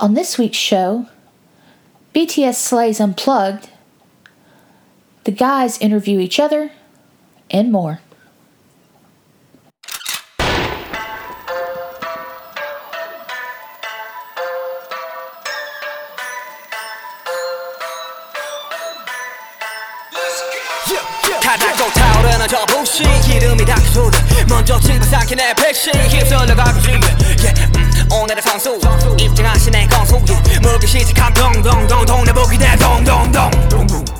On this week's show, BTS Slays Unplugged, the guys interview each other, and more. 가닥고 타오르는 저 불씨 기름이 닿기 소리 먼저 집어삼킨 내 백신 휩쓸려 가기 지게 yeah. 음, 오늘의 선수 입증하신 내 건수 yeah. 물기 시작한 동동동 동네 보기 내 동동동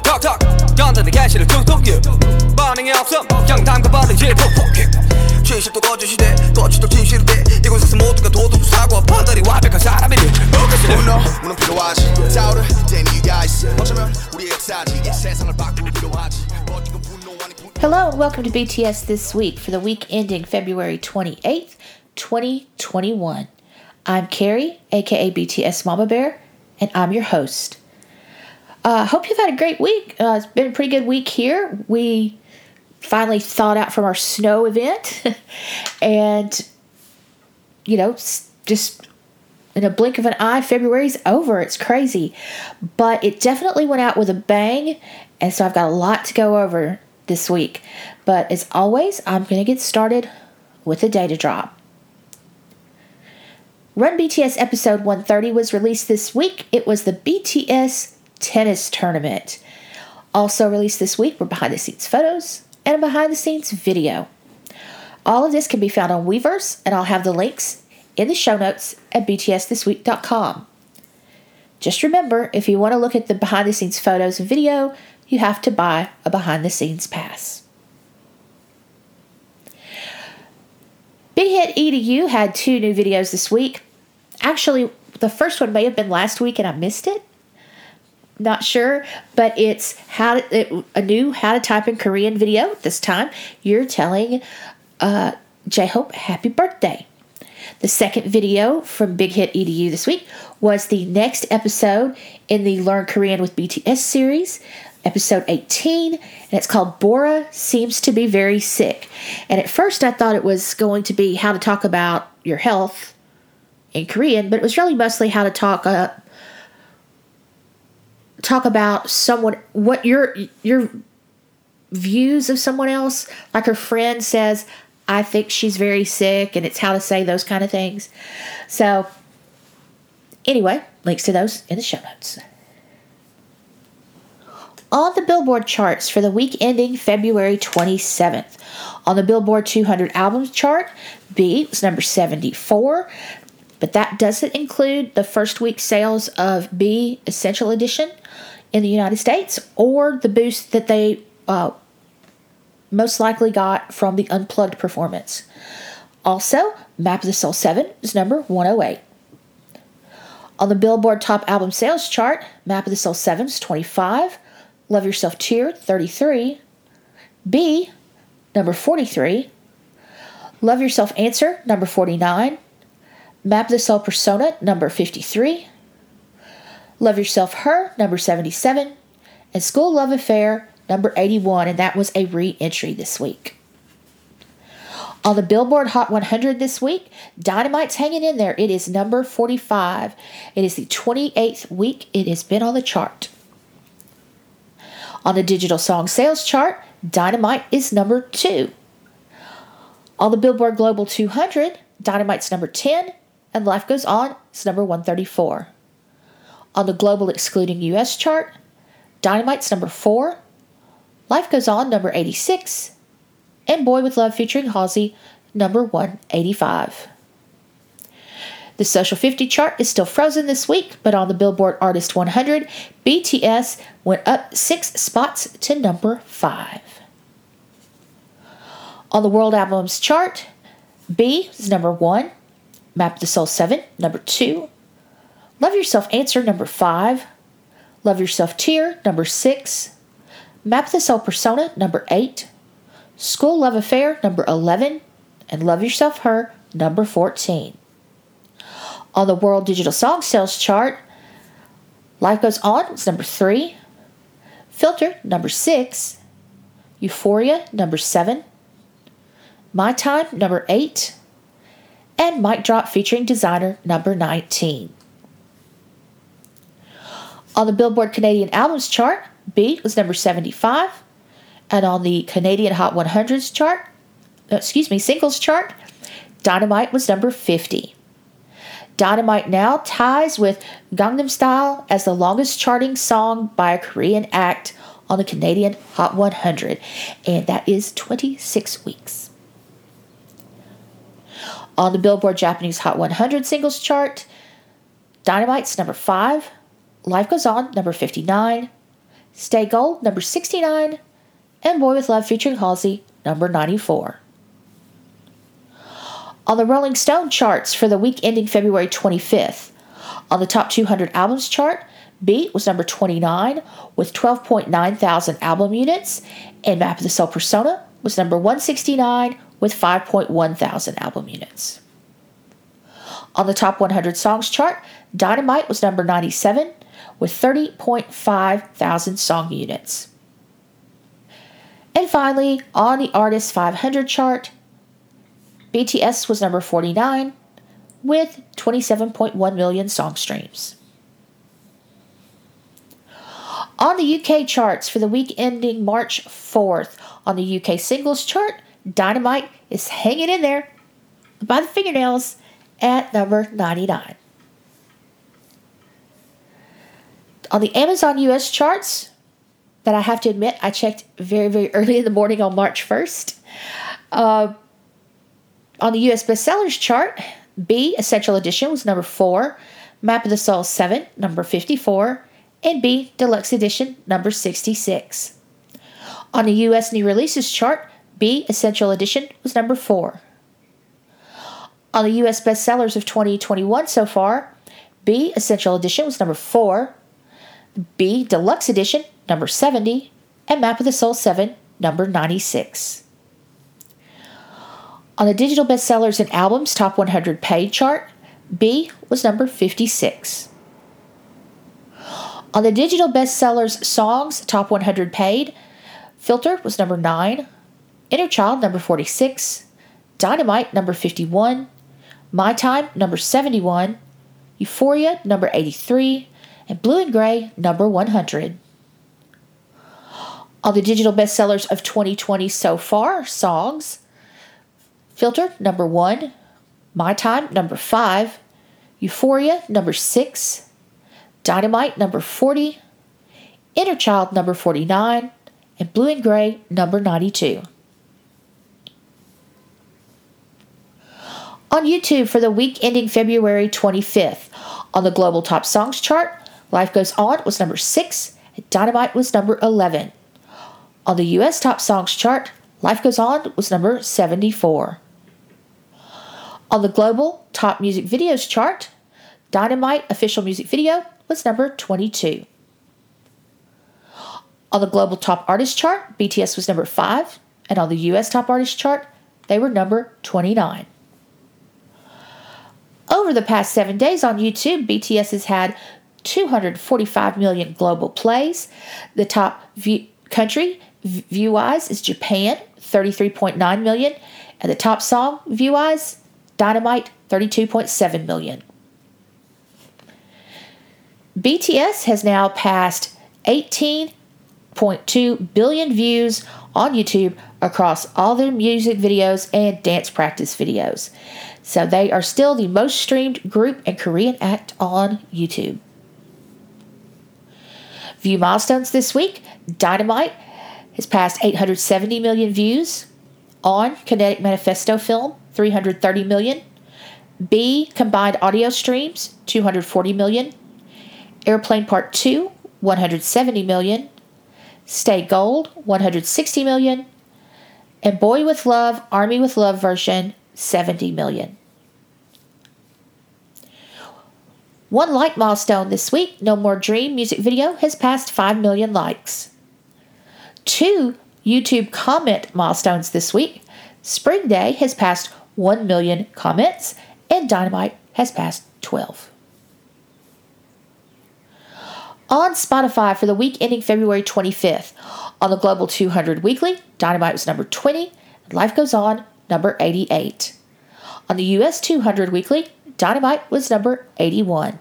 톡톡 연단의 개시를 툭툭 yeah. 반응이 없어 그냥 담가버리지 푹푹 yeah. 진실도 거짓이돼 거짓도 진실이돼 이곳에서 모두가 도둑 사고 판단이 완벽한 사람이니 문어 문은 필요하지 타오르 땐 이유가 있어 어쩌면 우리의 역사지 세상을 바꾸기로 하지 버티고 분노하니 분 Hello and welcome to BTS This Week for the week ending February 28th, 2021. I'm Carrie, aka BTS Mama Bear, and I'm your host. Uh, hope you've had a great week. Uh, it's been a pretty good week here. We finally thawed out from our snow event, and you know, just in a blink of an eye, February's over. It's crazy. But it definitely went out with a bang, and so I've got a lot to go over this week. But as always, I'm going to get started with a data drop. Run BTS episode 130 was released this week. It was the BTS tennis tournament. Also released this week were behind the scenes photos and a behind the scenes video. All of this can be found on Weverse, and I'll have the links in the show notes at btsthisweek.com. Just remember, if you want to look at the behind the scenes photos and video, you have to buy a behind the scenes pass. Big Hit EDU had two new videos this week. Actually, the first one may have been last week and I missed it. Not sure, but it's how to, it, a new how to type in Korean video. This time, you're telling uh, J Hope happy birthday. The second video from Big Hit EDU this week was the next episode in the Learn Korean with BTS series, episode 18, and it's called Bora Seems to Be Very Sick. And at first I thought it was going to be how to talk about your health in Korean, but it was really mostly how to talk talk about someone what your your views of someone else. Like her friend says, I think she's very sick, and it's how to say those kind of things. So, anyway, links to those in the show notes. On the Billboard charts for the week ending February 27th. On the Billboard 200 albums chart, B was number 74, but that doesn't include the first week sales of B Essential Edition in the United States or the boost that they uh, most likely got from the unplugged performance. Also, Map of the Soul 7 is number 108. On the Billboard Top Album Sales chart, Map of the Soul 7 is 25, Love Yourself Tear 33, B number 43, Love Yourself Answer number 49, Map the Soul Persona number 53, Love Yourself Her number 77, and School Love Affair number 81, and that was a re entry this week. On the Billboard Hot 100 this week, Dynamite's hanging in there. It is number 45. It is the 28th week it has been on the chart. On the Digital Song Sales chart, Dynamite is number 2. On the Billboard Global 200, Dynamite's number 10, and Life Goes On is number 134. On the Global Excluding US chart, Dynamite's number 4, Life Goes On number 86, and Boy with Love featuring Halsey number 185. The Social 50 chart is still frozen this week, but on the Billboard Artist 100, BTS went up six spots to number 5. On the World Albums chart, B is number 1, Map the Soul 7, number 2, Love Yourself Answer, number 5, Love Yourself Tear, number 6, Map the Soul Persona, number 8, School Love Affair, number 11, and Love Yourself Her, number 14. On the World Digital Song Sales chart, Life Goes On was number 3, Filter, number 6, Euphoria, number 7, My Time, number 8, and Mic Drop featuring Desiigner, number 19. On the Billboard Canadian Albums chart, B was number 75. And on the Canadian Hot 100s chart, uh, excuse me, singles chart, Dynamite was number 50. Dynamite now ties with Gangnam Style as the longest charting song by a Korean act on the Canadian Hot 100, and that is 26 weeks. On the Billboard Japanese Hot 100 singles chart, Dynamite's number 5, Life Goes On, number 59, Stay Gold, number 69, and Boy with Love featuring Halsey, number 94. On the Rolling Stone charts for the week ending February 25th, on the top 200 albums chart, B was number 29 with 12.9 thousand album units, and Map of the Soul Persona was number 169 with 5.1 thousand album units. On the top 100 songs chart, Dynamite was number 97 with 30.5 thousand song units. And finally, on the Artist 500 chart, BTS was number 49 with 27.1 million song streams. On the UK charts for the week ending March 4th, on the UK singles chart, Dynamite is hanging in there by the fingernails at number 99. On the Amazon US charts, that I have to admit, I checked very, very early in the morning on March 1st. Uh, on the US bestsellers chart, B Essential Edition was number 4, Map of the Soul 7, number 54, and B Deluxe Edition, number 66. On the US New Releases chart, B Essential Edition was number 4. On the US bestsellers of 2021 so far, B Essential Edition was number 4, B Deluxe Edition, number 70, and Map of the Soul 7, number 96. On the digital bestsellers and albums top 100 paid chart, B was number 56. On the digital bestsellers songs top 100 paid, Filter was number 9, Inner Child number 46, Dynamite number 51, My Time number 71, Euphoria number 83, and Blue and Gray number 100. On the digital bestsellers of 2020 so far, songs. Filter number 1, My Time number 5, Euphoria number 6, Dynamite number 40, Inner Child number 49, and Blue and Gray number 92. On YouTube for the week ending February 25th, on the Global Top Songs chart, Life Goes On was number 6, and Dynamite was number 11. On the US Top Songs chart, Life Goes On was number 74. On the Global Top Music Videos chart, Dynamite Official Music Video was number 22. On the Global Top Artist chart, BTS was number 5, and on the US Top Artist chart, they were number 29. Over the past seven days on YouTube, BTS has had 245 million global plays. The top view, country view wise is Japan, 33.9 million, and the top song view wise, Dynamite, 32.7 million. BTS has now passed 18.2 billion views on YouTube across all their music videos and dance practice videos. So they are still the most streamed group and Korean act on YouTube. View milestones this week Dynamite has passed 870 million views on Kinetic Manifesto film, 330 million. B combined audio streams, 240 million. Airplane Part 2, 170 million. Stay Gold, 160 million. And Boy with Love, Army with Love version, 70 million. One like milestone this week, No More Dream music video has passed 5 million likes. Two YouTube comment milestones this week. Spring Day has passed 1 million comments, and Dynamite has passed 12. On Spotify for the week ending February 25th, on the Global 200 Weekly, Dynamite was number 20, and Life Goes On, number 88. On the US 200 Weekly, Dynamite was number 81.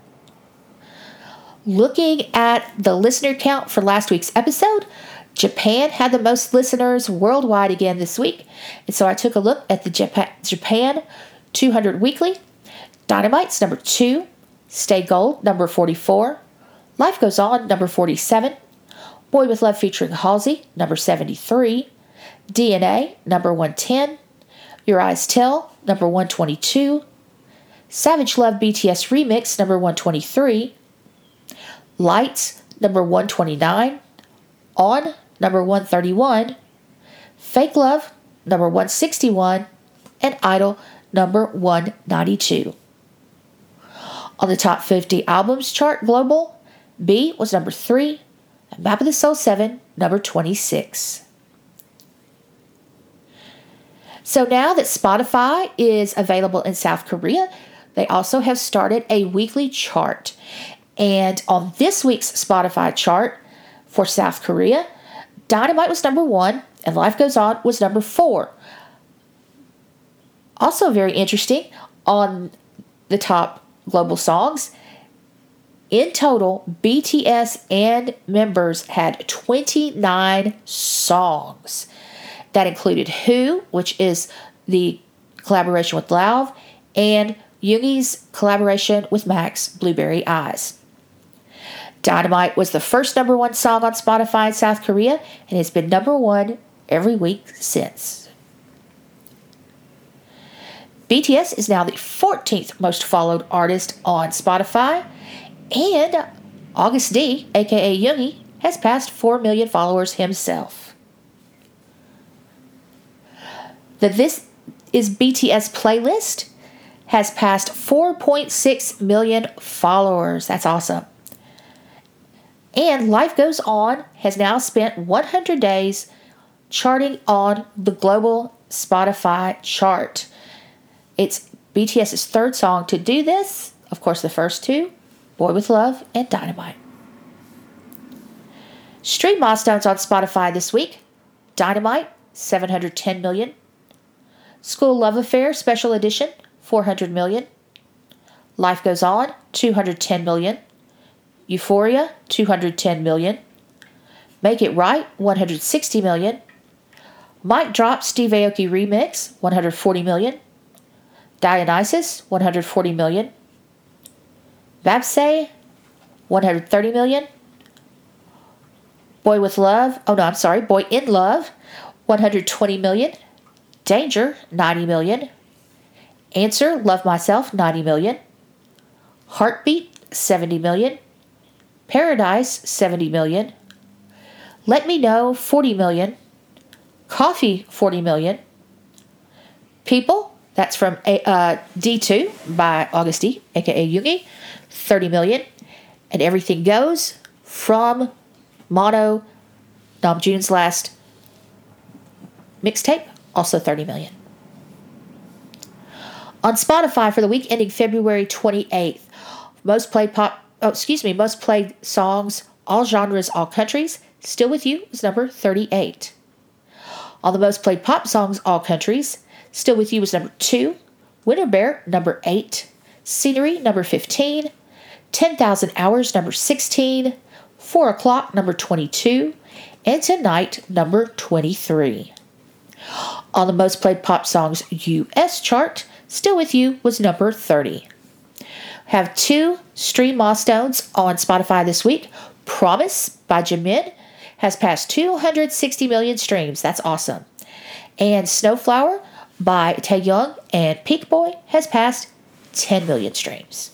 Looking at the listener count for last week's episode, Japan had the most listeners worldwide again this week. And so I took a look at the Japan, Japan 200 Weekly. Dynamite's number two, Stay Gold, number 44, Life Goes On, number 47, Boy with Love featuring Halsey, number 73, DNA, number 110, Your Eyes Tell, number 122, Savage Love BTS Remix, number 123, Lights, number 129, On, number 131, Fake Love, number 161, and Idol, number 192. On the top 50 albums chart global, B was number 3, and Map of the Soul 7, number 26. So now that Spotify is available in South Korea, they also have started a weekly chart. And on this week's Spotify chart for South Korea, Dynamite was number one and Life Goes On was number four. Also, very interesting on the top global songs. In total, BTS and members had 29 songs. That included Who, which is the collaboration with Lauv, and Yoongi's collaboration with Max, Blueberry Eyes. Dynamite was the first number one song on Spotify in South Korea and has been number one every week since. BTS is now the 14th most followed artist on Spotify, and August D, aka Yoongi, has passed 4 million followers himself. The This Is BTS playlist has passed 4.6 million followers. That's awesome. And Life Goes On has now spent 100 days charting on the global Spotify chart. It's BTS's third song to do this. Of course, the first two Boy with Love and Dynamite. Stream milestones on Spotify this week Dynamite, 710 million. School Love Affair Special Edition, 400 million. Life Goes On, 210 million. Euphoria, 210 million. Make It Right, 160 million. Mic Drop Steve Aoki Remix, 140 million. Dionysus, 140 million. Baepsae, 130 million. Boy with Love, oh no, I'm sorry, Boy in Love, 120 million. Danger, 90 million. Answer, Love Myself, 90 million. Heartbeat, 70 million. Paradise, 70 million. Let Me Know, 40 million. Coffee, 40 million. People, that's from uh, D2 by August D, aka Yoongi, 30 million. And Everything Goes from Mono, Namjoon's last mixtape, also 30 million. On Spotify for the week ending February 28th, most played pop, oh, excuse me, most played songs, all genres, all countries, Still With You was number 38. On the most played pop songs, all countries, Still With You was number two. Winter Bear, number eight. Scenery, number 15. 10,000 Hours, number 16. 4 O'Clock, number 22. And Tonight, number 23. On the most played pop songs US chart, Still With You was number 30. Have two stream milestones on Spotify this week. Promise by Jimin has passed 260 million streams. That's awesome. And Snowflower by Taehyung and Peakboy has passed 10 million streams.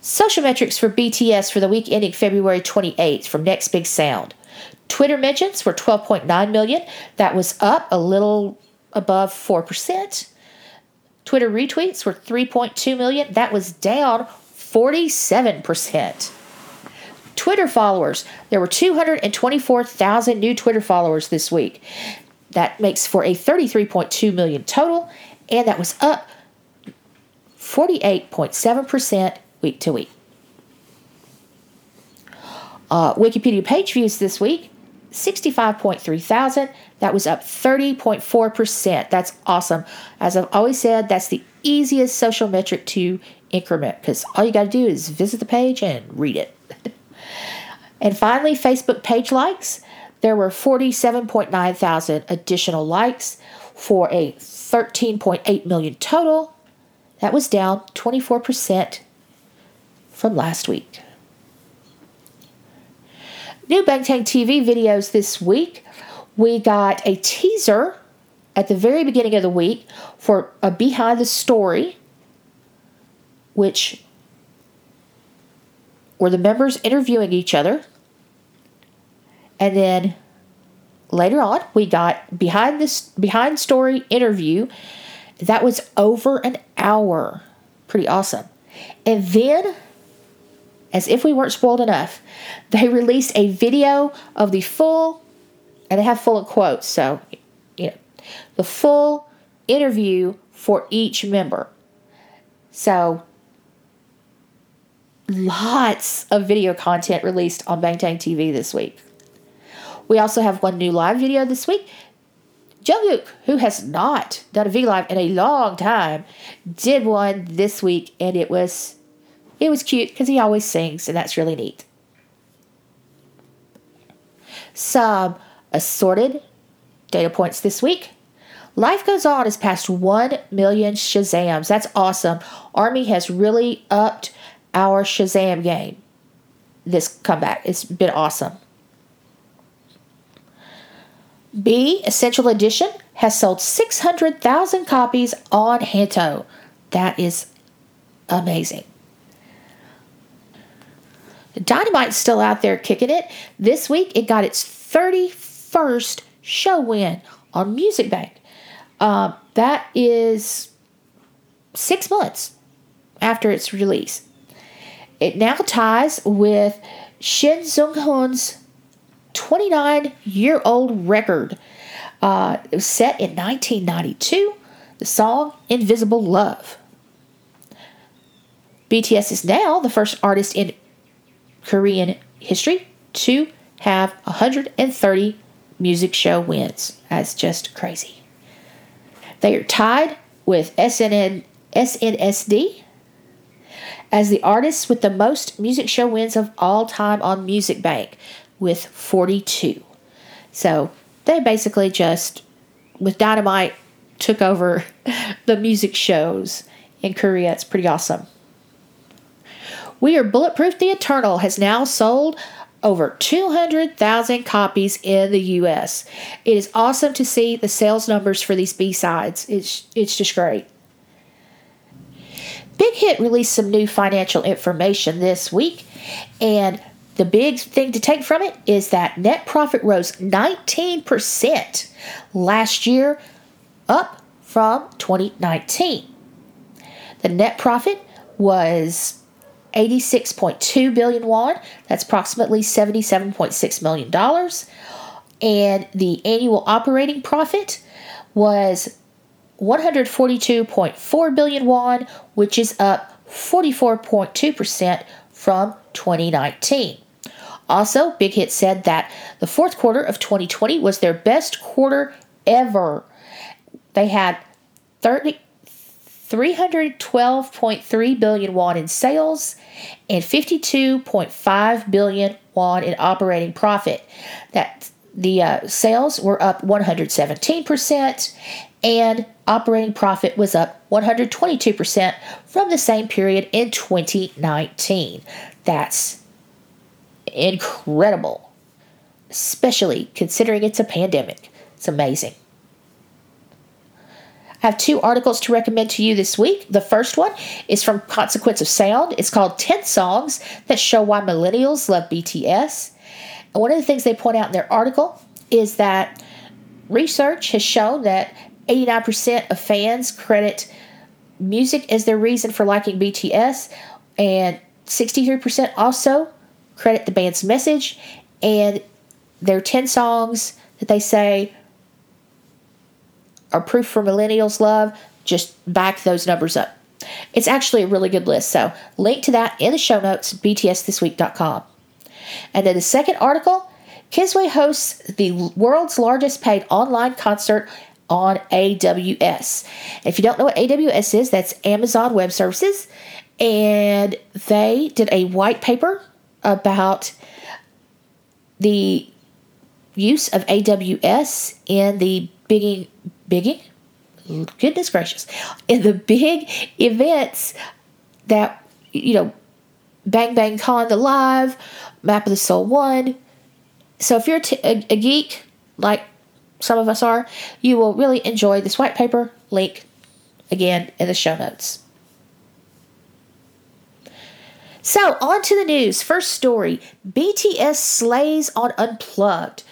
Social metrics for BTS for the week ending February 28th from Next Big Sound. Twitter mentions were 12.9 million. That was up a little above 4%. Twitter retweets were 3.2 million. That was down 47%. Twitter followers. There were 224,000 new Twitter followers this week. That makes for a 33.2 million total, and that was up 48.7% week to week. Uh, Wikipedia page views this week 65.3 thousand. That was up 30.4%. That's awesome. As I've always said, that's the easiest social metric to increment because all you got to do is visit the page and read it. and finally, Facebook page likes. There were 47.9 thousand additional likes for a 13.8 million total. That was down 24% from last week. New Bangtan TV videos this week. We got a teaser at the very beginning of the week for a behind the story, which were the members interviewing each other. And then later on, we got behind this behind story interview. That was over an hour. Pretty awesome. And then, as if we weren't spoiled enough, they released a video of the full, and they have full of quotes, so you know, the full interview for each member. So, lots of video content released on Bangtan TV this week. We also have one new live video this week. Jungkook, who has not done a V live in a long time, did one this week, and it was it was cute because he always sings, and that's really neat. Some assorted data points this week. Life Goes On has passed 1 million Shazams. That's awesome. Army has really upped our Shazam game this comeback. It's been awesome. B Essential Edition has sold 600,000 copies on Hanteo. That is amazing. Dynamite's still out there kicking it. This week it got its 31st show win on Music Bank. Uh, that is six months after its release. It now ties with Shin Seung Hun's 29 year old record. Uh, it was set in 1992. The song Invisible Love. BTS is now the first artist in Korean history to have 130 music show wins. That's just crazy. They are tied with SNN, SNSD as the artists with the most music show wins of all time on Music Bank with 42. So they basically just, with Dynamite, took over the music shows in Korea. It's pretty awesome. We Are Bulletproof the Eternal has now sold over 200,000 copies in the US. It is awesome to see the sales numbers for these B-sides. It's it's just great. Big Hit released some new financial information this week and the big thing to take from it is that net profit rose 19% last year, up from 2019. The net profit was 86.2 billion won, that's approximately $77.6 million. And the annual operating profit was 142.4 billion won, which is up 44.2% from 2019. Also, Big Hit said that the fourth quarter of 2020 was their best quarter ever. They had 30, 312.3 billion won in sales and 52.5 billion won in operating profit. That the uh, sales were up 117% and operating profit was up 122% from the same period in 2019. That's incredible, especially considering it's a pandemic. It's amazing. I have two articles to recommend to you this week. The first one is from Consequence of Sound. It's called 10 Songs That Show Why Millennials Love BTS. And one of the things they point out in their article is that research has shown that 89% of fans credit music as their reason for liking BTS, and 63% also credit the band's message and their 10 songs that they say are proof for millennials' love, just back those numbers up. It's actually a really good list. So, link to that in the show notes, btsthisweek.com. And then the second article Kiswe hosts the world's largest paid online concert on AWS. If you don't know what AWS is, that's Amazon Web Services. And they did a white paper about the use of AWS in the bigging, bigging? Goodness gracious. In the big events that, you know, Bang Bang Con the Live, Map of the Soul 1. So if you're t- a, a geek, like some of us are, you will really enjoy this white paper link again in the show notes. So, on to the news. First story BTS slays on Unplugged.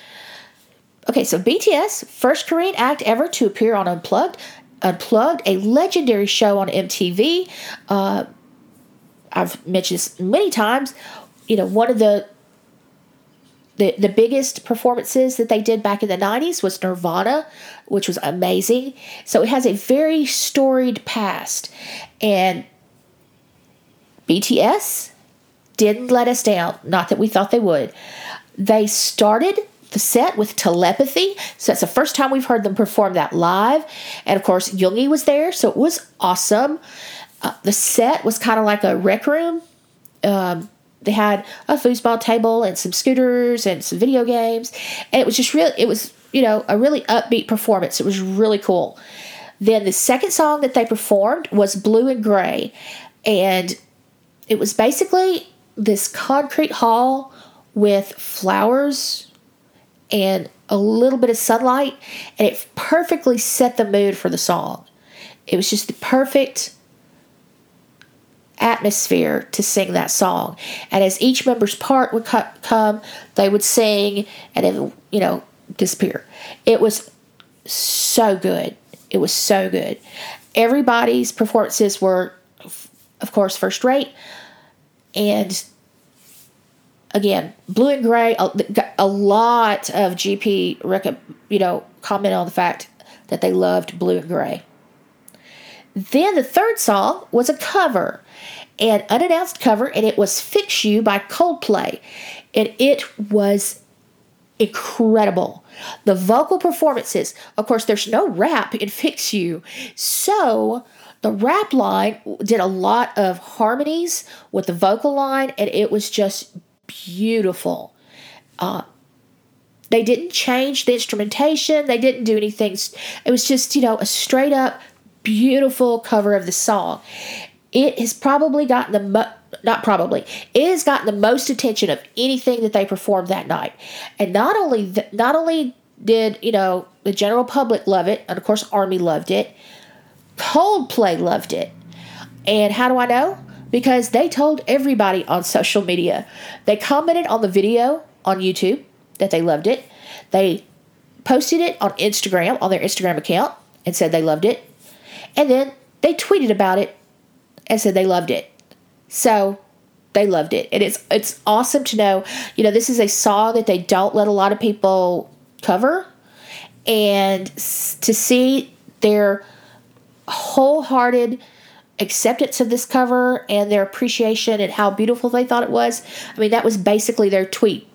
Okay, so BTS, first Korean act ever to appear on Unplugged. Unplugged, a legendary show on MTV. Uh, I've mentioned this many times. You know, one of the the, the biggest performances that they did back in the 90s was Nirvana, which was amazing. So it has a very storied past. And BTS didn't let us down. Not that we thought they would. They started set with telepathy. So that's the first time we've heard them perform that live. And of course, Yoongi was there, so it was awesome. Uh, the set was kind of like a rec room. Um, they had a foosball table and some scooters and some video games. And it was just really, it was, you know, a really upbeat performance. It was really cool. Then the second song that they performed was Blue and Gray. And it was basically this concrete hall with flowers and a little bit of sunlight. And it perfectly set the mood for the song. It was just the perfect atmosphere to sing that song. And as each member's part would come, they would sing and then, you know, disappear. It was so good. It was so good. Everybody's performances were, of course, first rate. And again, blue and gray, a, a lot of GP, you know, comment on the fact that they loved blue and gray. Then the third song was a cover, an unannounced cover, and it was Fix You by Coldplay. And it was incredible. The vocal performances, of course, there's no rap in Fix You. So the rap line did a lot of harmonies with the vocal line, and it was just beautiful. Uh, they didn't change the instrumentation, they didn't do anything. It was just, you know, a straight up beautiful cover of the song. It has probably gotten the mo- not probably it has gotten the most attention of anything that they performed that night. And not only th- not only did you know the general public love it, and of course Army loved it. Coldplay loved it. And how do I know? Because they told everybody on social media. They commented on the video on YouTube that they loved it. They posted it on Instagram, on their Instagram account, and said they loved it. And then they tweeted about it and said they loved it. So they loved it. And it's it's awesome to know, you know, this is a song that they don't let a lot of people cover and to see their wholehearted acceptance of this cover and their appreciation and how beautiful they thought it was. I mean, that was basically their tweet.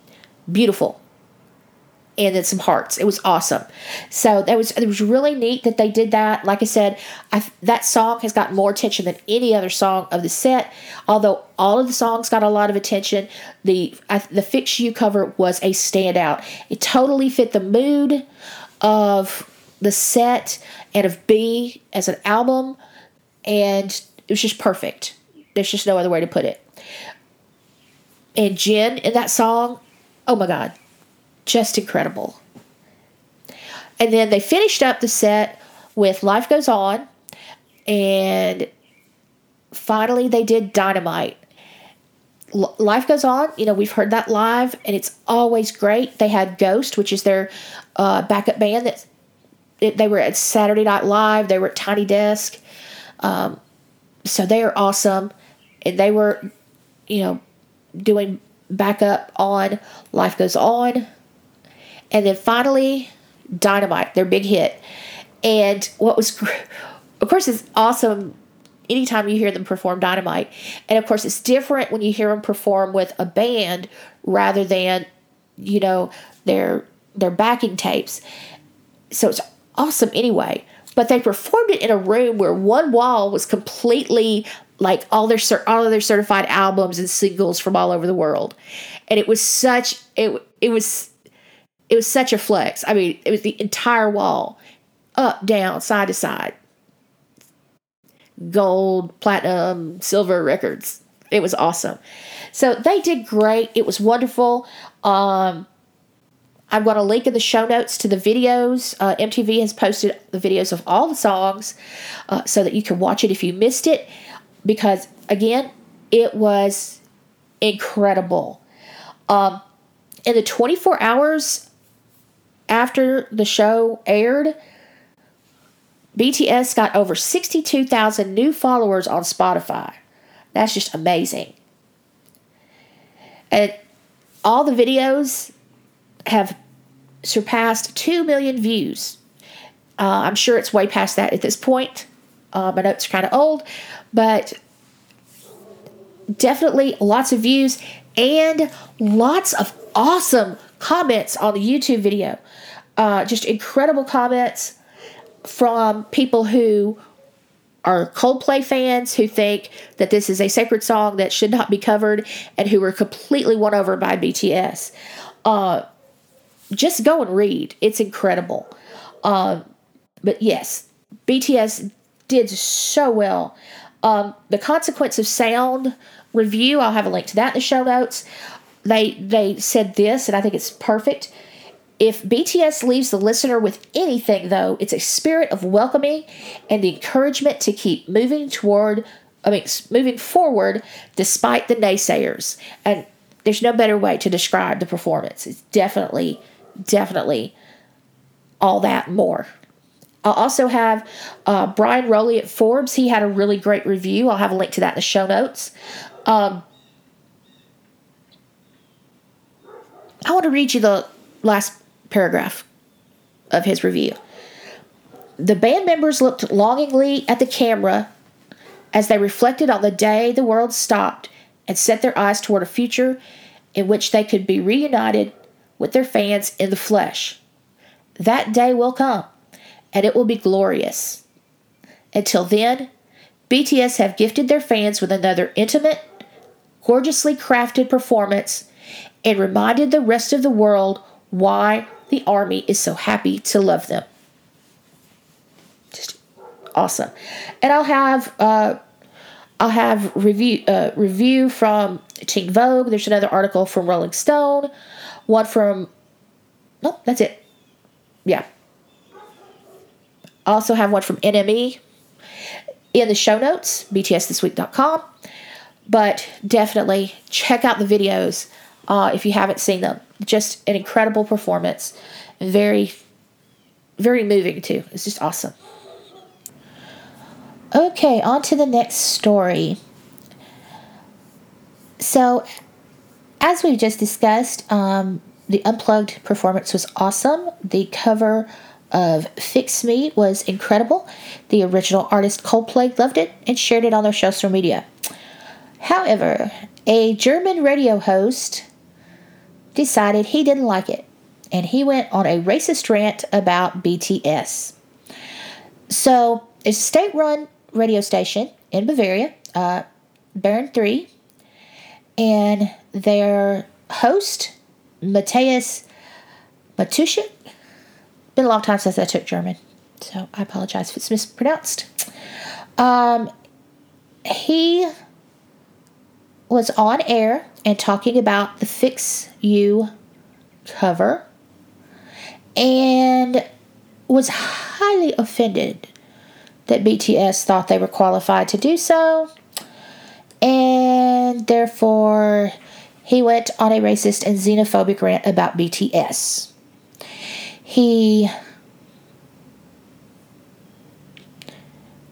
Beautiful and then some hearts. It was awesome. So that was it was really neat that they did that. Like I said, I, that song has got more attention than any other song of the set. Although all of the songs got a lot of attention, the I, the Fix You cover was a standout. It totally fit the mood of the set and of B as an album, and it was just perfect. There's just no other way to put it. And Jin in that song, oh my god, just incredible. And then they finished up the set with Life Goes On, and finally they did Dynamite. Life Goes On, you know, we've heard that live, and it's always great. They had Ghost, which is their uh, backup band that they were at Saturday Night Live, they were at Tiny Desk. Um, so they are awesome. And they were, you know, doing backup on Life Goes On. And then finally, Dynamite, their big hit. And what was, of course, it's awesome anytime you hear them perform Dynamite. And of course, it's different when you hear them perform with a band rather than, you know, their their backing tapes. So it's awesome anyway. But they performed it in a room where one wall was completely like all their all of their certified albums and singles from all over the world, and it was such it it was it was such a flex. I mean, it was the entire wall, up, down, side to side, gold, platinum, silver records. It was awesome. So they did great. It was wonderful. Um, I've got a link in the show notes to the videos. Uh, MTV has posted the videos of all the songs uh, so that you can watch it if you missed it. Because, again, it was incredible. Um, in the 24 hours after the show aired, BTS got over 62,000 new followers on Spotify. That's just amazing. And all the videos have surpassed 2 million views. Uh, I'm sure it's way past that at this point. Uh, my notes are kind of old, but definitely lots of views and lots of awesome comments on the YouTube video. Uh, just incredible comments from people who are Coldplay fans who think that this is a sacred song that should not be covered and who were completely won over by BTS. Uh, just go and read. It's incredible. Um, but yes, BTS did so well. Um, the Consequence of Sound review, I'll have a link to that in the show notes. They they said this, and I think it's perfect. If BTS leaves the listener with anything, though, it's a spirit of welcoming and the encouragement to keep moving toward, I mean, moving forward despite the naysayers. And there's no better way to describe the performance. It's definitely, definitely all that more. I'll also have uh, Bryan Rolli at Forbes. He had a really great review. I'll have a link to that in the show notes. Um, I want to read you the last paragraph of his review. The band members looked longingly at the camera as they reflected on the day the world stopped and set their eyes toward a future in which they could be reunited with their fans in the flesh. That day will come, and it will be glorious. Until then, BTS have gifted their fans with another intimate, gorgeously crafted performance and reminded the rest of the world why the army is so happy to love them. Just awesome. And I'll have uh, I'll have review uh, review from Teen Vogue. There's another article from Rolling Stone. One from nope, that's it. Yeah. I also have one from NME in the show notes, btsthisweek.com. But definitely check out the videos uh, if you haven't seen them. Just an incredible performance. Very, very moving too. It's just awesome. Okay, on to the next story. So, as we've just discussed, um, the unplugged performance was awesome. The cover of Fix Me was incredible. The original artist Coldplay loved it and shared it on their social media. However, a German radio host decided he didn't like it and he went on a racist rant about BTS. So, a state run radio station in Bavaria, uh, Bayern 3, and their host, Matthias Matuschik, been a long time since I took German, so I apologize if it's mispronounced. Um, he was on air and talking about the Fix You cover and was highly offended that BTS thought they were qualified to do so, and therefore he went on a racist and xenophobic rant about BTS. He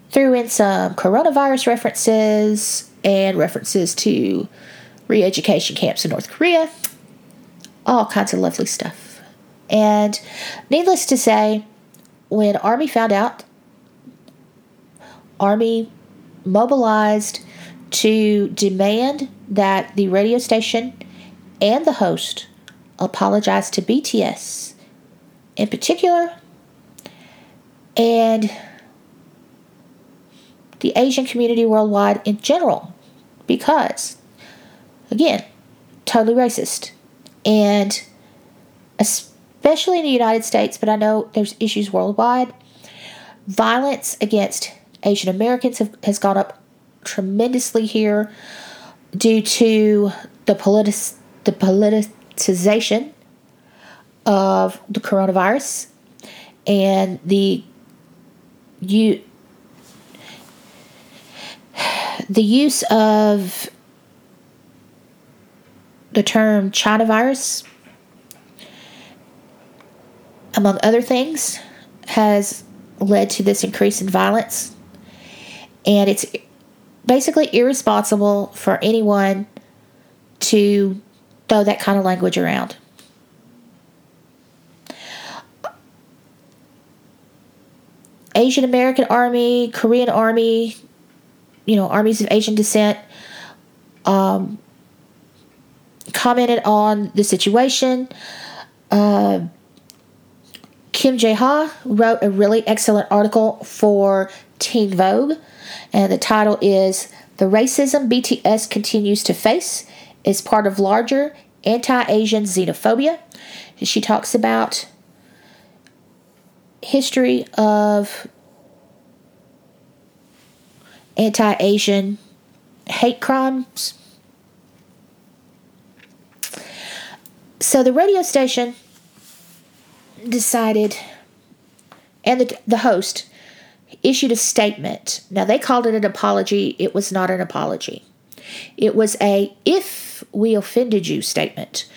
threw in some coronavirus references and references to re education camps in North Korea, all kinds of lovely stuff. And needless to say, when Army found out, Army mobilized to demand that the radio station and the host apologize to BTS. In particular, and the Asian community worldwide in general because, again, totally racist. And especially in the United States, but I know there's issues worldwide, violence against Asian Americans have, has gone up tremendously here due to the, politic, the politicization of the coronavirus and the you the use of the term China virus, among other things, has led to this increase in violence. And it's basically irresponsible for anyone to throw that kind of language around. Asian American Army, Korean Army, you know, armies of Asian descent um, commented on the situation. Uh, Kim Jae Ha wrote a really excellent article for Teen Vogue, and the title is The Racism BTS Continues to Face is Part of Larger Anti Asian Xenophobia. And she talks about history of anti Asian hate crimes. So the radio station decided, and the, the host issued a statement. Now, they called it an apology. It was not an apology, it was a if we offended you statement,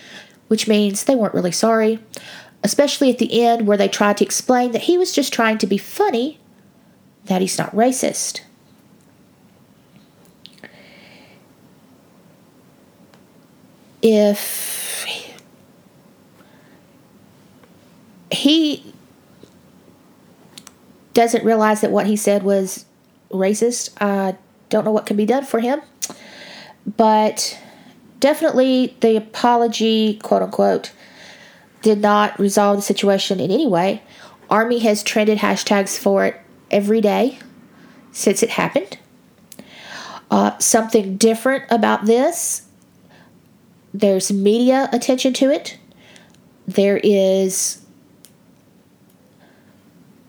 which means they weren't really sorry, especially at the end where they tried to explain that he was just trying to be funny, that he's not racist. if he doesn't realize that what he said was racist, I don't know what can be done for him. But definitely the apology, quote unquote, did not resolve the situation in any way. Army has trended hashtags for it every day since it happened. Uh, something different about this there's media attention to it. There is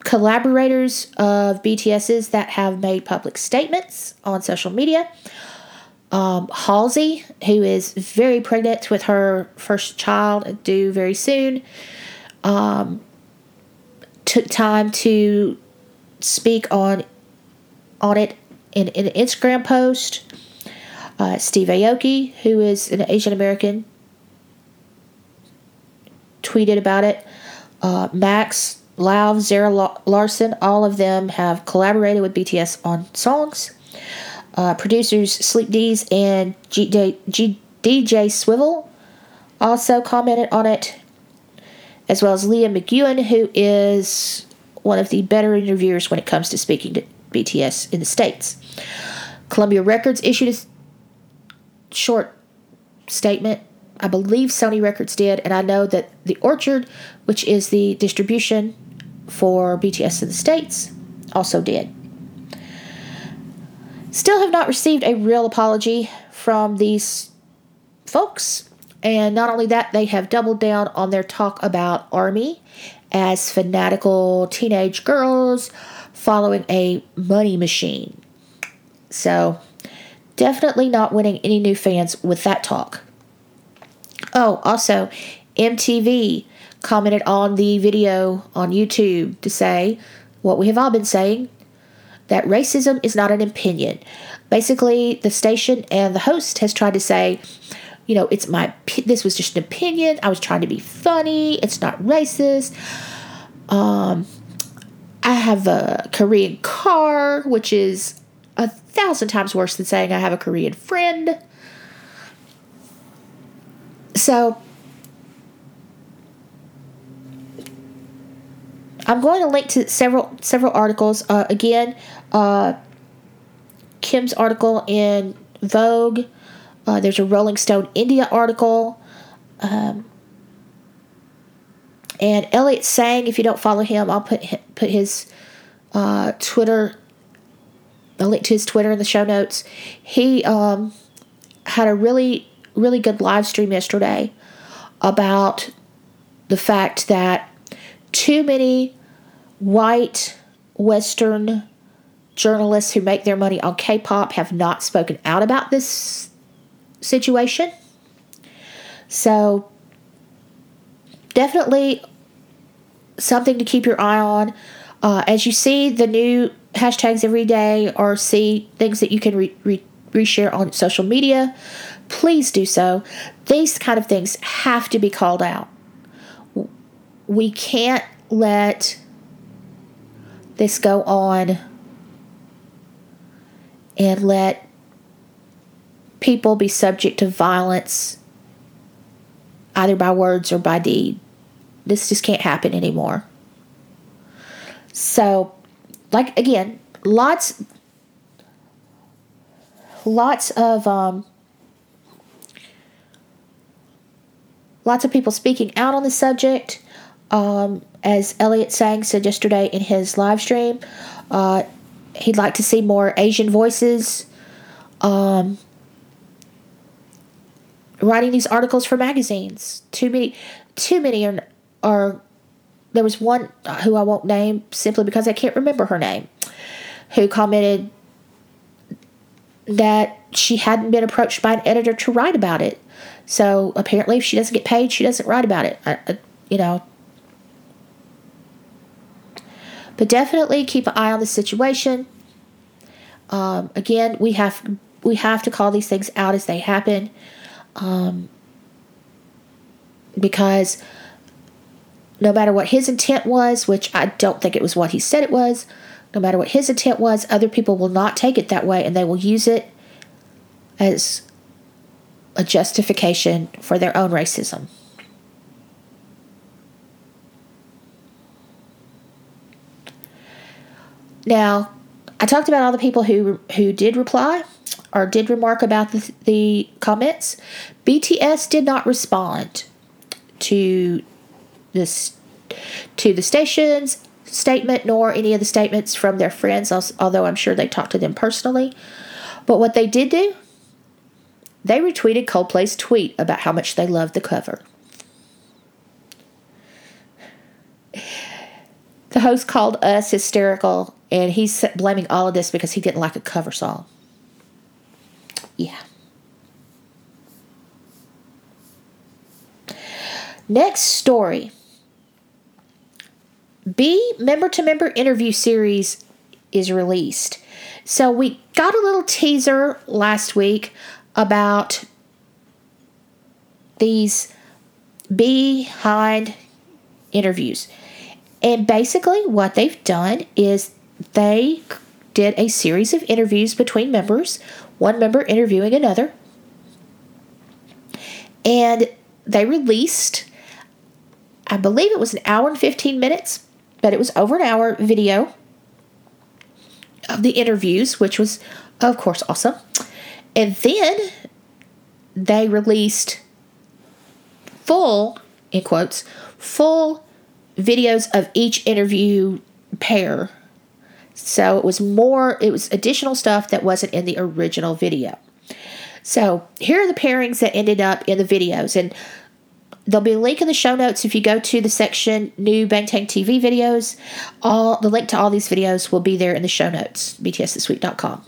collaborators of BTS's that have made public statements on social media. Um, Halsey, who is very pregnant with her first child, due very soon, um, took time to speak on on it in, in an Instagram post. Uh, Steve Aoki, who is an Asian American, tweeted about it. Uh, Max, Lauv, Zara Larsson, all of them have collaborated with BTS on songs. Uh, producers Sleep D's and G- G- DJ Swivel also commented on it, as well as Leah McEwen, who is one of the better interviewers when it comes to speaking to BTS in the States. Columbia Records issued a short statement. I believe Sony Records did, and I know that the Orchard, which is the distribution for BTS in the States, also did. Still have not received a real apology from these folks. And not only that, they have doubled down on their talk about Army as fanatical teenage girls following a money machine. So Definitely not winning any new fans with that talk. Oh, also, MTV commented on the video on YouTube to say what we have all been saying that racism is not an opinion. Basically, the station and the host has tried to say, you know, it's my this was just an opinion. I was trying to be funny. It's not racist. Um, I have a Korean car, which is a thousand times worse than saying I have a Korean friend. So, I'm going to link to several several articles. Uh, again, uh, Kim's article in Vogue. Uh, there's a Rolling Stone India article. Um, and Elliot Sang, if you don't follow him, I'll put put his uh, Twitter, a link to his Twitter in the show notes. He um, had a really, really good live stream yesterday about the fact that too many white Western journalists who make their money on K pop have not spoken out about this situation. So, definitely something to keep your eye on. Uh, as you see the new hashtags every day or see things that you can re- re- reshare on social media, please do so. These kind of things have to be called out. We can't let this go on and let people be subject to violence either by words or by deed. This just can't happen anymore. So, like again, lots lots of um, lots of people speaking out on the subject. Um, as Elliot Sang said yesterday in his live stream, uh, he'd like to see more Asian voices um, writing these articles for magazines. Too many, too many are, are. There was one who I won't name simply because I can't remember her name, who commented that she hadn't been approached by an editor to write about it. So apparently, if she doesn't get paid, she doesn't write about it. I, I, you know. But definitely keep an eye on the situation. Um, again, we have we have to call these things out as they happen, um, because no matter what his intent was, which I don't think it was what he said it was, no matter what his intent was, other people will not take it that way, and they will use it as a justification for their own racism. Now, I talked about all the people who who did reply or did remark about the, the comments. BTS did not respond to this to the station's statement nor any of the statements from their friends, although I'm sure they talked to them personally. But what they did do, they retweeted Coldplay's tweet about how much they loved the cover. The host called us hysterical, and he's blaming all of this because he didn't like a cover song. Yeah. Next story. B member to member interview series is released. So we got a little teaser last week about these behind interviews. And basically, what they've done is they did a series of interviews between members, one member interviewing another. And they released, I believe it was an hour and 15 minutes, but it was over an hour video of the interviews, which was, of course, awesome. And then they released full, in quotes, full videos of each interview pair. So it was more, it was additional stuff that wasn't in the original video. So here are the pairings that ended up in the videos. And there'll be a link in the show notes if you go to the section new Bangtan TV videos. All the link to all these videos will be there in the show notes, btsthisweek.com.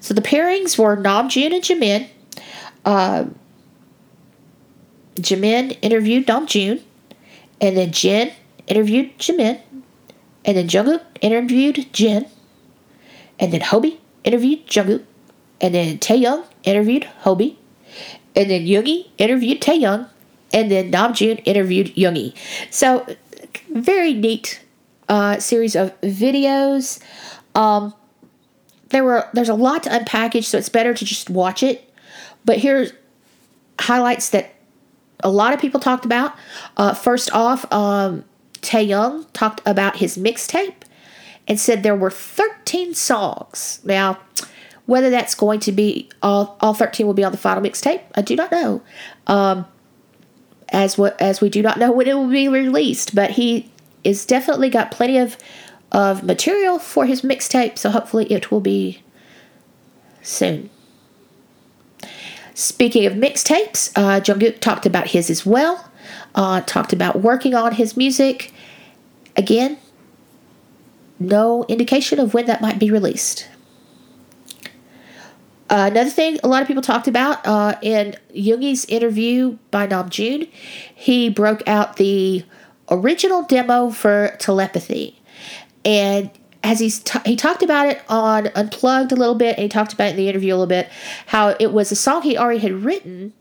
So the pairings were Namjoon and Jimin. Uh, Jimin interviewed Namjoon, and then Jin interviewed Jimin, and then Jungkook interviewed Jin, and then Hobi interviewed Jungkook, and then Taehyung interviewed Hobi, and then Yoongi interviewed Taehyung, and then Namjoon interviewed Yoongi. So very neat uh, series of videos. Um, there were there's a lot to unpackage, so it's better to just watch it. But here's highlights that a lot of people talked about. Uh, first off, um, Taehyung talked about his mixtape and said there were 13 songs. Now, whether that's going to be all, all 13 will be on the final mixtape, I do not know. Um, as what as we do not know when it will be released, but he is definitely got plenty of of material for his mixtape, so hopefully it will be soon. Speaking of mixtapes, uh, Jungkook talked about his as well. Uh, talked about working on his music. Again, no indication of when that might be released. Uh, another thing a lot of people talked about uh, in Yoongi's interview by Namjoon, he broke out the original demo for Telepathy. And as he's t- he talked about it on Unplugged a little bit, and he talked about it in the interview a little bit, how it was a song he already had written,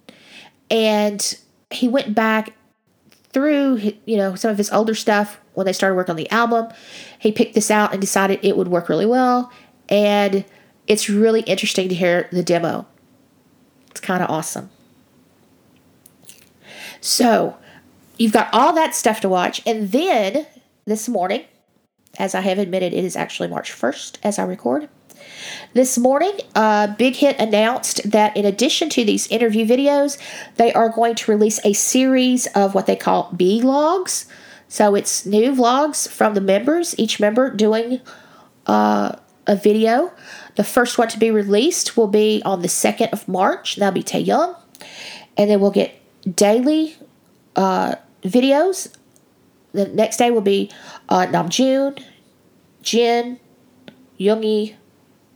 and he went back through you know some of his older stuff when they started working on the album. He picked this out and decided it would work really well, and it's really interesting to hear the demo. It's kind of awesome. So, you've got all that stuff to watch, and then this morning, as I have admitted, it is actually March 1st as I record. This morning, uh, Big Hit announced that in addition to these interview videos, they are going to release a series of what they call B logs. So it's new vlogs from the members, each member doing uh, a video. The first one to be released will be on the 2nd of March. That'll be Taehyung. And then we'll get daily uh, videos. The next day will be uh, Namjoon, Jin, Yoongi,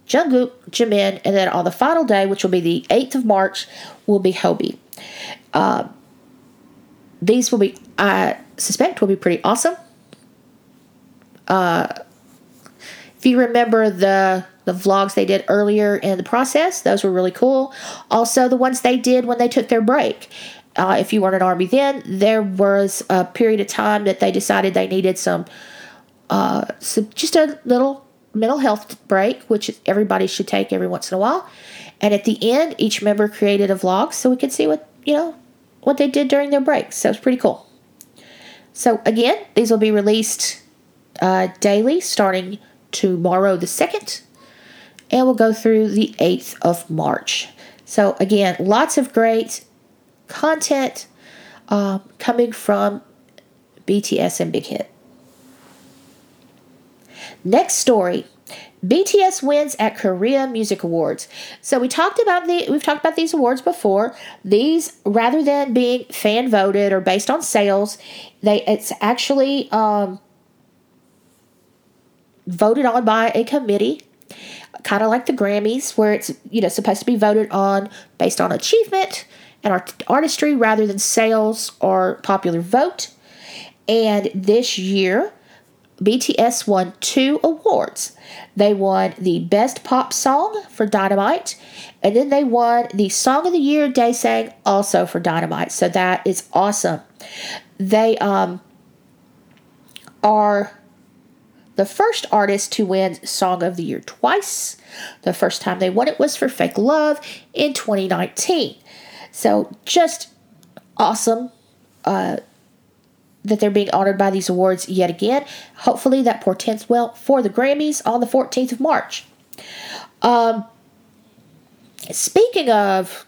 Jungkook, Jimin, and then on the final day, which will be the 8th of March, will be Hobi. Uh, these will be, I suspect, will be pretty awesome. Uh, if you remember the the vlogs they did earlier in the process, those were really cool. Also, the ones they did when they took their break. Uh, if you weren't an army then, there was a period of time that they decided they needed some, uh, some just a little mental health break, which everybody should take every once in a while. And at the end, each member created a vlog so we could see what you know what they did during their break. So it's pretty cool. So again, these will be released uh, daily starting tomorrow the 2nd, and we'll go through the 8th of March. So, again, lots of great content uh, coming from BTS and Big Hit. Next story. BTS wins at Korea Music Awards. So we talked about the we've talked about these awards before. These rather than being fan voted or based on sales, they it's actually um, voted on by a committee kind of like the Grammys, where it's you know supposed to be voted on based on achievement and art- artistry rather than sales or popular vote. And this year, BTS won two awards. They won the Best Pop Song for Dynamite, and then they won the Song of the Year Daesang also for Dynamite. So that is awesome. They um, are the first artist to win Song of the Year twice. The first time they won it was for Fake Love in 2019. So just awesome uh, that they're being honored by these awards yet again. Hopefully that portends well for the Grammys on the 14th of March. Um, speaking of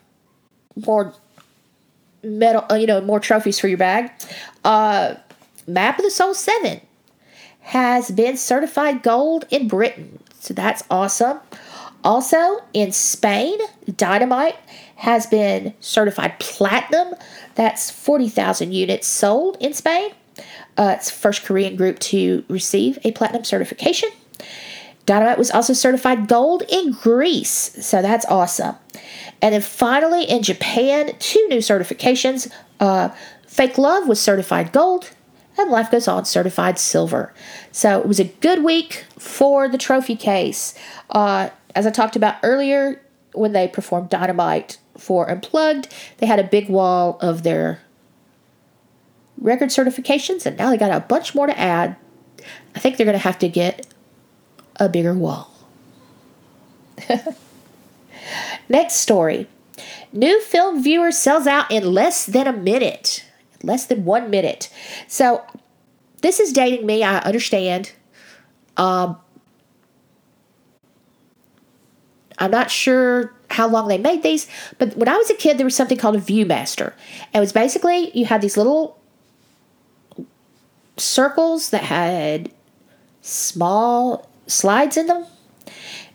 more medal, uh, you know, more trophies for your bag, uh, Map of the Soul 7 has been certified gold in Britain. So that's awesome. Also, in Spain, Dynamite has been certified platinum. That's 40,000 units sold in Spain. Uh, it's first Korean group to receive a platinum certification. Dynamite was also certified gold in Greece, so that's awesome. And then finally, in Japan, two new certifications. Uh, Fake Love was certified gold, and Life Goes On certified silver. So it was a good week for the trophy case. Uh, as I talked about earlier, when they performed Dynamite for Unplugged, they had a big wall of their record certifications, and now they got a bunch more to add. I think they're going to have to get a bigger wall. Next story. New film viewer sells out in less than a minute less than one minute. So this is dating me, I understand. Um, I'm not sure how long they made these, but when I was a kid, there was something called a Viewmaster. It was basically you had these little circles that had small slides in them.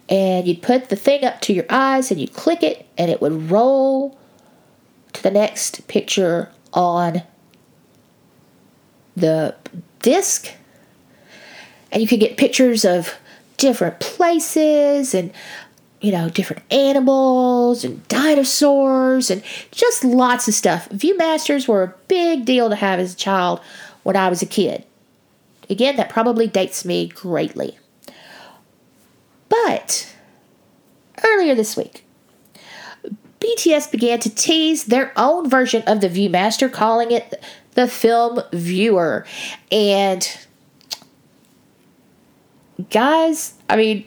And you'd put the thing up to your eyes and you'd click it, and it would roll to the next picture on the disc. And you could get pictures of different places and you know, different animals and dinosaurs and just lots of stuff. Viewmasters were a big deal to have as a child when I was a kid. Again, that probably dates me greatly. But earlier this week, BTS began to tease their own version of the Viewmaster, calling it the Film Viewer. And guys, I mean,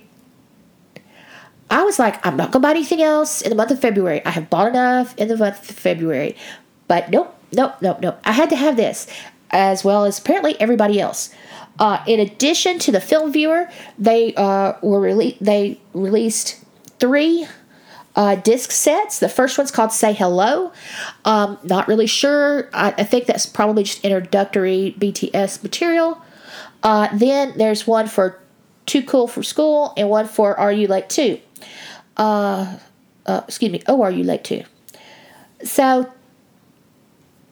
I was like, I'm not gonna buy anything else in the month of February. I have bought enough in the month of February. But nope, nope, nope, nope. I had to have this, as well as apparently everybody else. Uh, in addition to the film viewer, they uh, were rele- they released three uh, disc sets. The first one's called Say Hello. Um, not really sure. I, I, think that's probably just introductory BTS material. Uh, then there's one for Too Cool for School and one for Are You Late Too? Uh, uh, excuse me. Oh, Are You Late Too? So,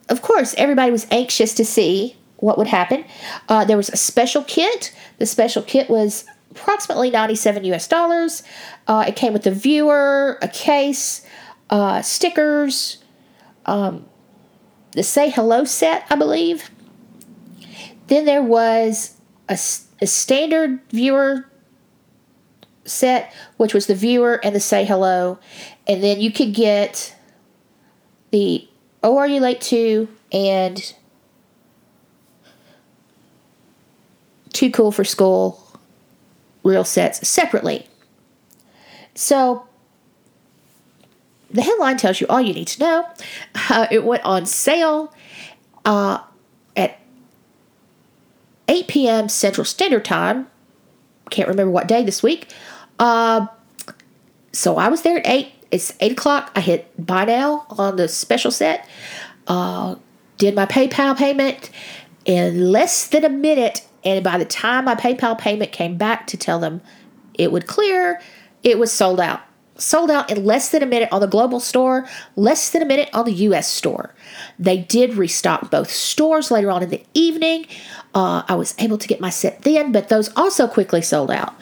of course, everybody was anxious to see what would happen. Uh, there was a special kit. The special kit was approximately 97 US dollars. Uh, it came with a viewer, a case, uh, stickers, um, the Say Hello set, I believe. Then there was a, a standard viewer set, which was the viewer and the Say Hello. And then you could get the Oh Are You Late To and Too Cool for School real sets separately. So the headline tells you all you need to know. Uh, it went on sale uh, at 8 p.m. Central Standard Time. Can't remember what day this week. Uh, so I was there at 8. It's 8 o'clock. I hit buy now on the special set. Uh, did my PayPal payment. In less than a minute, and by the time my PayPal payment came back to tell them it would clear, it was sold out. Sold out in less than a minute on the global store, less than a minute on the US store. They did restock both stores later on in the evening. Uh, I was able to get my set then, but those also quickly sold out.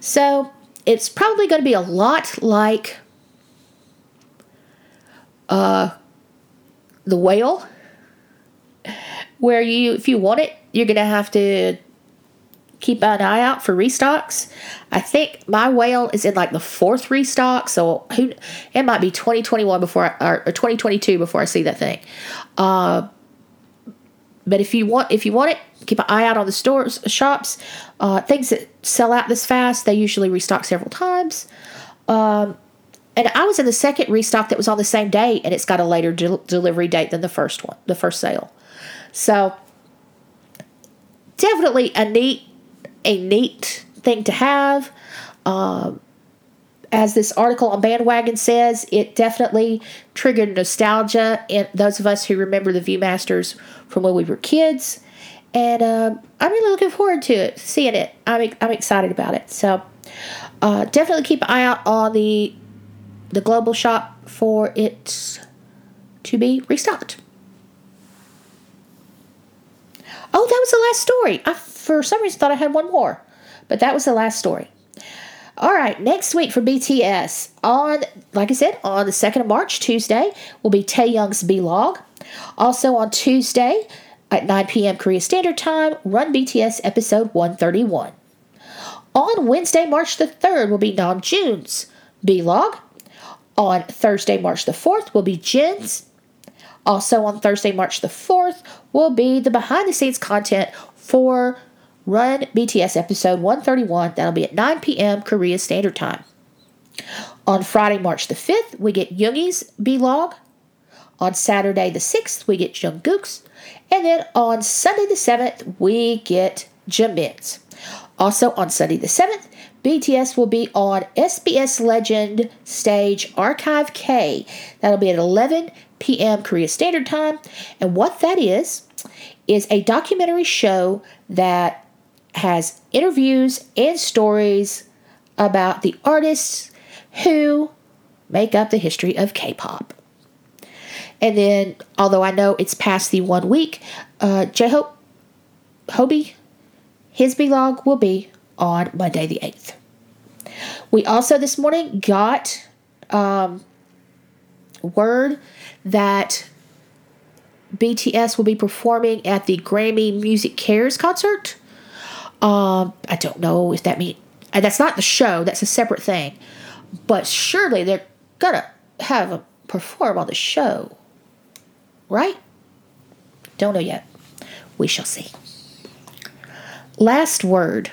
So it's probably going to be a lot like uh, the whale, where you, if you want it, you're going to have to keep an eye out for restocks. I think my whale is in like the fourth restock, so who it might be 2021 before I, or, or 2022 before I see that thing. Uh, but if you want if you want it, keep an eye out on the stores shops. Uh, things that sell out this fast, they usually restock several times. Um, and I was in the second restock that was on the same day, and it's got a later de- delivery date than the first one, the first sale. So definitely a neat a neat thing to have. Um, as this article on Bandwagon says, it definitely triggered nostalgia in those of us who remember the Viewmasters from when we were kids. And uh, I'm really looking forward to it, seeing it. I'm, I'm excited about it. So uh, definitely keep an eye out on the the global shop for it to be restocked. Oh, that was the last story. I, for some reason, thought I had one more, but that was the last story. All right, next week for BTS on, like I said, on the 2nd of March, Tuesday, will be Taehyung's B Log. Also on Tuesday at 9 p.m. Korea Standard Time, Run BTS episode 131. On Wednesday, March the 3rd, will be Namjoon's B Log. On Thursday, March the 4th, will be Jin's also on Thursday, March the 4th, will be the behind the scenes content for Run BTS episode 131. That'll be at 9 p.m. Korea Standard Time. On Friday, March the 5th, we get Yoongi's vlog. On Saturday the 6th, we get Jungkook's. And then on Sunday the 7th, we get Jimin's. Also on Sunday the 7th, BTS will be on SBS Legend Stage Archive K. That'll be at 11 p.m. Korea Standard Time. And what that is, is a documentary show that has interviews and stories about the artists who make up the history of K pop. And then, although I know it's past the one week, uh, J Hope, Hobi, his vlog will be on Monday the 8th. We also this morning got um, word that BTS will be performing at the Grammy MusiCares concert. Um, I don't know if that means that's not the show. That's a separate thing. But surely they're gonna have a perform on the show, right? Don't know yet. We shall see. Last word.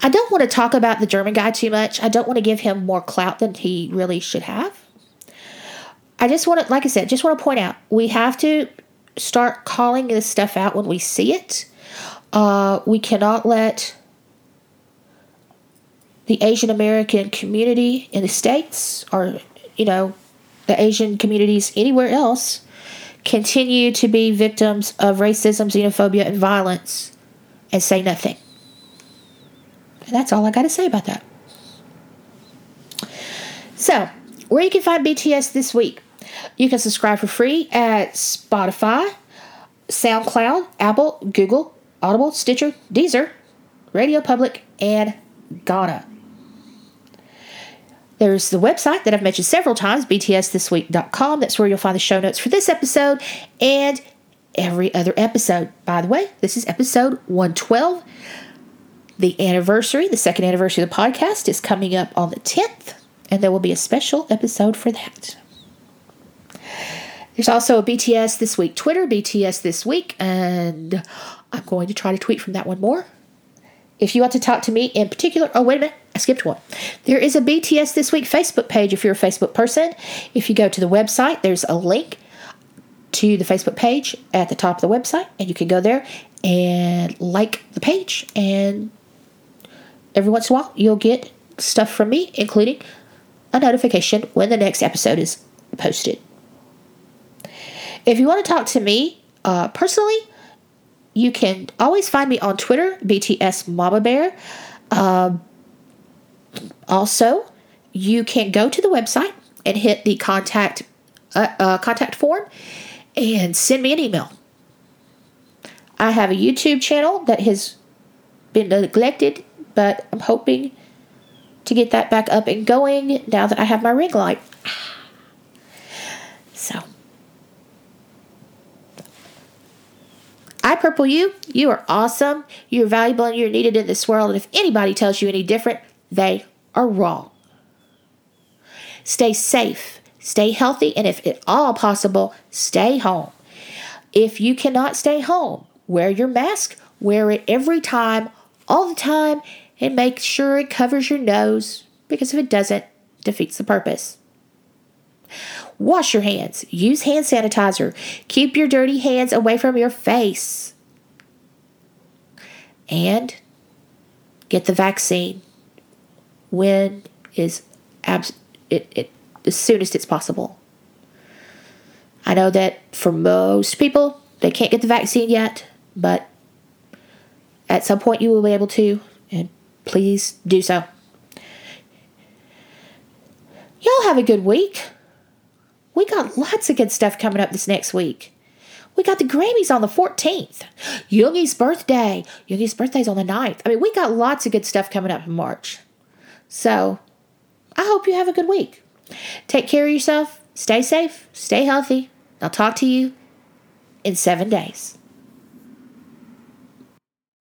I don't want to talk about the German guy too much. I don't want to give him more clout than he really should have. I just want to, like I said, just want to point out we have to start calling this stuff out when we see it. Uh, we cannot let the Asian American community in the States or, you know, the Asian communities anywhere else continue to be victims of racism, xenophobia, and violence and say nothing. And that's all I got to say about that. So, where you can find BTS this week. You can subscribe for free at Spotify, SoundCloud, Apple, Google, Audible, Stitcher, Deezer, Radio Public, and Gaana. There's the website that I've mentioned several times, btsthisweek.com. That's where you'll find the show notes for this episode and every other episode. By the way, this is episode 112. The anniversary, the second anniversary of the podcast, is coming up on the 10th, and there will be a special episode for that. There's also a BTS This Week Twitter, BTS This Week, and I'm going to try to tweet from that one more. If you want to talk to me in particular, oh, wait a minute, I skipped one. There is a BTS This Week Facebook page if you're a Facebook person. If you go to the website, there's a link to the Facebook page at the top of the website, and you can go there and like the page. And every once in a while, you'll get stuff from me, including a notification when the next episode is posted. If you want to talk to me uh, personally, you can always find me on Twitter, BTS Mama Bear. Um, also, you can go to the website and hit the contact uh, uh, contact form and send me an email. I have a YouTube channel that has been neglected, but I'm hoping to get that back up and going now that I have my ring light. So. I purple you. You are awesome. You're valuable and you're needed in this world. And if anybody tells you any different, they are wrong. Stay safe, stay healthy, and if at all possible, stay home. If you cannot stay home, wear your mask, wear it every time, all the time, and make sure it covers your nose because if it doesn't, it defeats the purpose. Wash your hands. Use hand sanitizer. Keep your dirty hands away from your face. And get the vaccine when is abs- it, it as soonest it's possible. I know that for most people they can't get the vaccine yet, but at some point you will be able to, and please do so. Y'all have a good week. We got lots of good stuff coming up this next week. We got the Grammys on the 14th. Yoongi's birthday. Yoongi's birthday's on the 9th. I mean, we got lots of good stuff coming up in March. So, I hope you have a good week. Take care of yourself. Stay safe. Stay healthy. I'll talk to you in seven days.